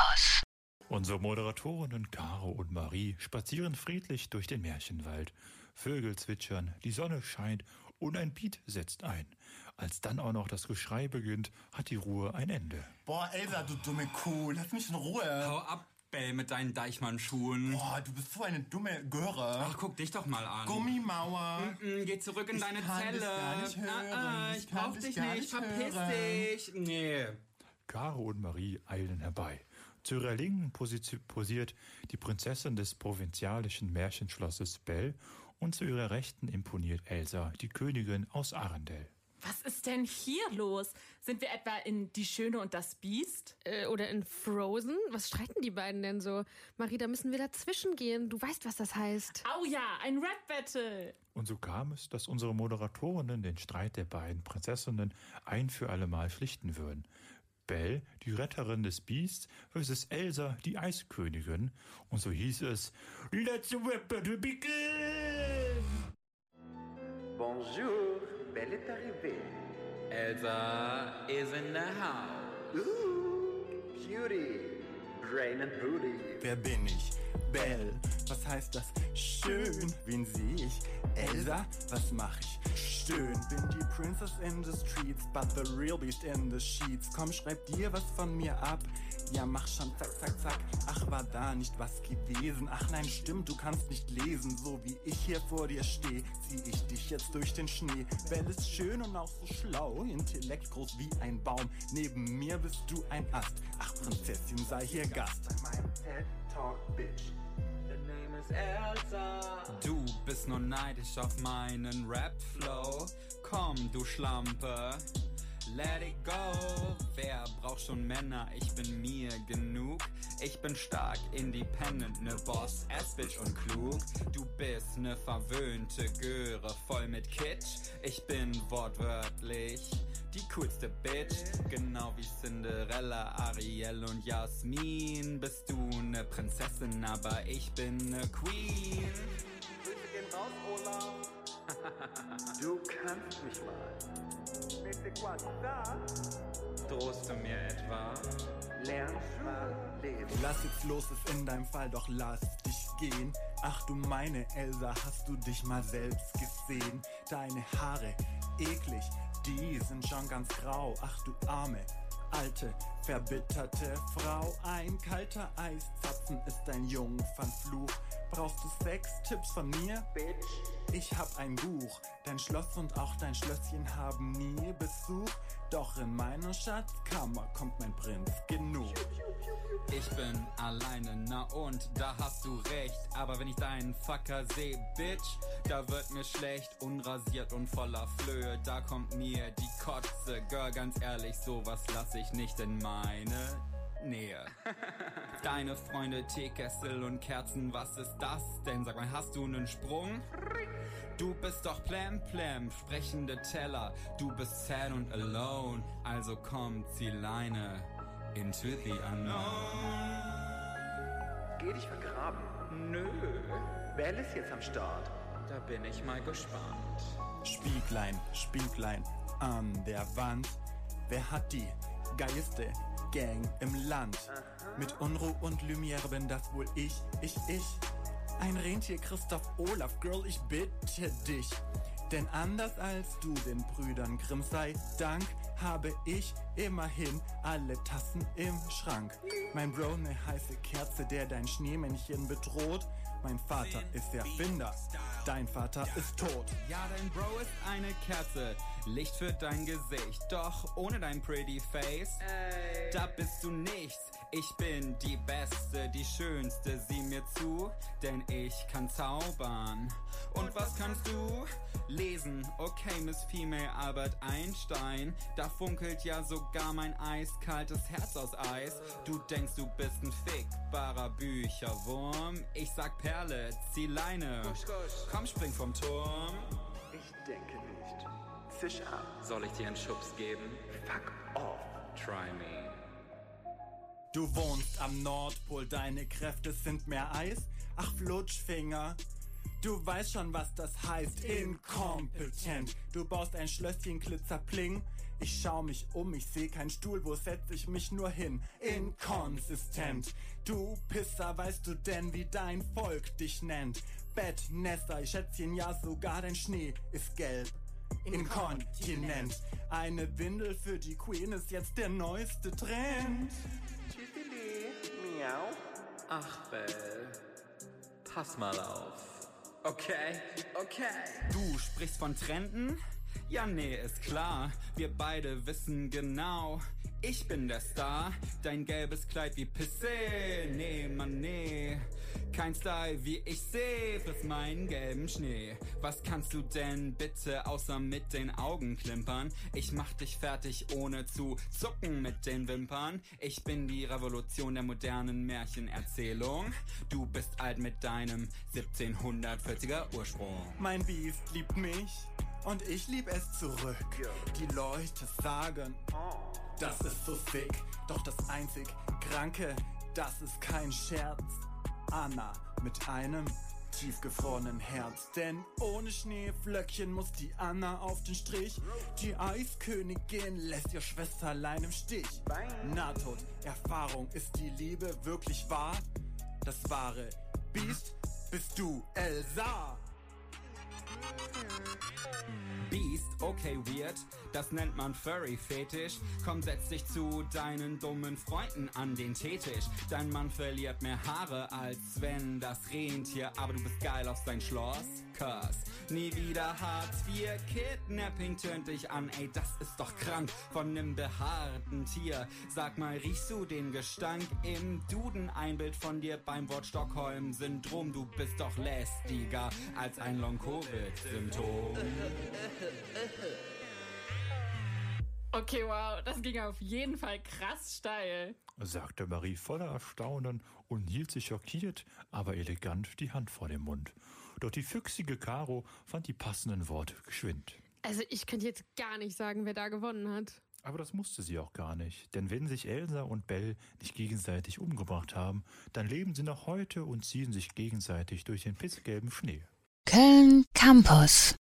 Campus. Unsere Moderatorinnen Caro und Marie spazieren friedlich durch den Märchenwald. Vögel zwitschern, die Sonne scheint und ein Beat setzt ein. Als dann auch noch das Geschrei beginnt, hat die Ruhe ein Ende. Boah, Elsa, du dumme Kuh, lass mich in Ruhe. Hau ab, Bell, mit deinen Deichmann-Schuhen. Boah, du bist so eine dumme Göre. Ach, guck dich doch mal an. Gummimauer. Mm, Geh zurück in Ich deine kann Zelle. gar nicht hören. Ah, ah, Ich brauch dich gar nicht. nicht Verpiss dich. Nee. Caro und Marie eilen herbei. Zu ihrer Linken posi- posiert die Prinzessin des provinzialischen Märchenschlosses Belle und zu ihrer Rechten imponiert Elsa, die Königin aus Arendelle. Was ist denn hier los? Sind wir etwa in Die Schöne und das Biest? Äh, oder in Frozen? Was streiten die beiden denn so? Marie, da müssen wir dazwischen gehen. Du weißt, was das heißt. Au ja, ein Rap-Battle. Und so kam es, dass unsere Moderatorinnen den Streit der beiden Prinzessinnen ein für allemal schlichten würden. Belle, die Retterin des Biests, versus Elsa, die Eiskönigin. Und so hieß es, Let's the rap battle begin! Bonjour, Belle est arrivée. Elsa is in the house. Ooh, Beauty, Brain and Booty. Wer bin ich? Belle. Was heißt das? Schön. Wen sehe ich? Elsa. Was mach ich? Stöhn. Bin die Princess in the streets, but the real beast in the sheets. Komm, schreib dir was von mir ab. Ja, mach schon, zack, zack, zack. Ach, war da nicht was gewesen? Ach nein, stimmt, du kannst nicht lesen. So wie ich hier vor dir stehe, zieh ich dich jetzt durch den Schnee. Belle ist schön und auch so schlau, Intellekt groß wie ein Baum. Neben mir bist du ein Ast. Ach, Prinzessin, sei hier Gast. Mein TED Talk, Bitch. The name is Elsa. Bist nur neidisch auf meinen Rap-Flow. Komm, du Schlampe. Let it go. Wer braucht schon Männer? Ich bin mir genug. Ich bin stark, independent, ne Boss, ass bitch und klug. Du bist ne verwöhnte Göre, voll mit Kitsch. Ich bin wortwörtlich die coolste Bitch. Genau wie Cinderella, Ariel und Jasmin. Bist du ne Prinzessin, aber ich bin ne Queen. Raus, Olaf. du kannst mich mal. Drohst du mir etwa? Lern mal leben. Lass jetzt los, ist in deinem Fall, doch lass dich gehen. Ach du meine Elsa, hast du dich mal selbst gesehen? Deine Haare, eklig, die sind schon ganz grau. Ach du arme, alte, verbitterte Frau. Ein kalter Eiszapfen ist dein Jungfernfluch. Brauchst du Sex-Tipps von mir? Bitch. Ich hab ein Buch, dein Schloss und auch dein Schlösschen haben nie Besuch. Doch in meiner Schatzkammer kommt mein Prinz genug. Ich bin alleine, na und, da hast du recht. Aber wenn ich deinen Fucker seh, Bitch, da wird mir schlecht. Unrasiert und voller Flöhe, da kommt mir die Kotze. Girl, ganz ehrlich, sowas lass ich nicht in meine Nähe. Deine Freunde, Teekessel und Kerzen, was ist das denn? Sag mal, hast du nen Sprung? Du bist doch Plam Plam, sprechende Teller. Du bist sad und alone, also komm, zieh Leine into the unknown. Geh dich vergraben. Nö, Belle ist jetzt am Start. da bin ich mal gespannt. Spieglein, Spieglein an der Wand. Wer hat die geilste Gang im Land? Mit Unruh und Lumiere bin das wohl ich, ich, ich. Ein Rentier Christoph Olaf, Girl, ich bitte dich. Denn anders als du den Brüdern Grimm sei Dank, habe ich immerhin alle Tassen im Schrank. Mein Bro, ne heiße Kerze, der dein Schneemännchen bedroht. Mein Vater ist Erfinder, dein Vater ist tot. Ja, dein Bro ist eine Kerze, Licht für dein Gesicht, doch ohne dein pretty face, da bist du nichts. Ich bin die Beste, die Schönste, sieh mir zu, denn ich kann zaubern. Und was kannst du? Lesen, okay, Miss Female Albert Einstein, da funkelt ja sogar mein eiskaltes Herz aus Eis. Du denkst, du bist ein fickbarer Bücherwurm, ich sag Perle, zieh Leine, komm, spring vom Turm. Ich denke nicht. Zisch ab. Soll ich dir einen Schubs geben? Fuck off. Try me. Du wohnst am Nordpol, deine Kräfte sind mehr Eis. Ach, Flutschfinger. Du weißt schon, was das heißt. Inkompetent. Du baust ein Schlösschen Glitzerpling Ich schau mich um, ich seh keinen Stuhl, wo setz ich mich nur hin? Inkonsistent. Du Pisser, weißt du denn, wie dein Volk dich nennt? Bettnester, ich Schätzchen, ja sogar dein Schnee ist gelb. Inkontinent. Eine Windel für die Queen ist jetzt der neueste Trend. Tschüssili, miau. Ach, Bell. Pass mal auf. Okay, okay. Du sprichst von Trenden? Ja, nee, ist klar. Wir beide wissen genau. Ich bin der Star, dein gelbes Kleid wie Pisse. Nee, Mann, nee. Kein Style wie ich seh, friss meinen gelben Schnee. Was kannst du denn bitte außer mit den Augen klimpern? Ich mach dich fertig ohne zu zucken mit den Wimpern. Ich bin die Revolution der modernen Märchenerzählung. Du bist alt mit deinem 1740er Ursprung. Mein Biest liebt mich und ich lieb es zurück. Die Leute sagen, das ist so sick. Doch das einzig Kranke, das ist kein Scherz. Anna mit einem tiefgefrorenen Herz. Denn ohne Schneeflöckchen muss die Anna auf den Strich. Die Eiskönigin lässt ihr Schwesterlein im Stich. Nahtod, Erfahrung, ist die Liebe wirklich wahr? Das wahre Biest bist du, Elsa. Beast, okay, weird. Das nennt man Furry-Fetisch. Komm, setz dich zu deinen dummen Freunden an den Teetisch. Dein Mann verliert mehr Haare als wenn das Rentier, aber du bist geil auf sein Schloss. Cause nie wieder Hartz IV Kidnapping tönt dich an. Ey, das ist doch krank von nem behaarten Tier. Sag mal, riechst du den Gestank im Duden? Ein Bild von dir beim Wort Stockholm-Syndrom. Du bist doch lästiger als ein Long-Covid-Symptom. Okay, wow, das ging auf jeden Fall krass steil. sagte Marie voller Erstaunen und hielt sich schockiert, aber elegant die Hand vor dem Mund. Doch die füchsige Caro fand die passenden Worte geschwind. Also ich könnte jetzt gar nicht sagen, wer da gewonnen hat. Aber das musste sie auch gar nicht, denn wenn sich Elsa und Belle nicht gegenseitig umgebracht haben, dann leben sie noch heute und ziehen sich gegenseitig durch den pissgelben Schnee. Köln Campus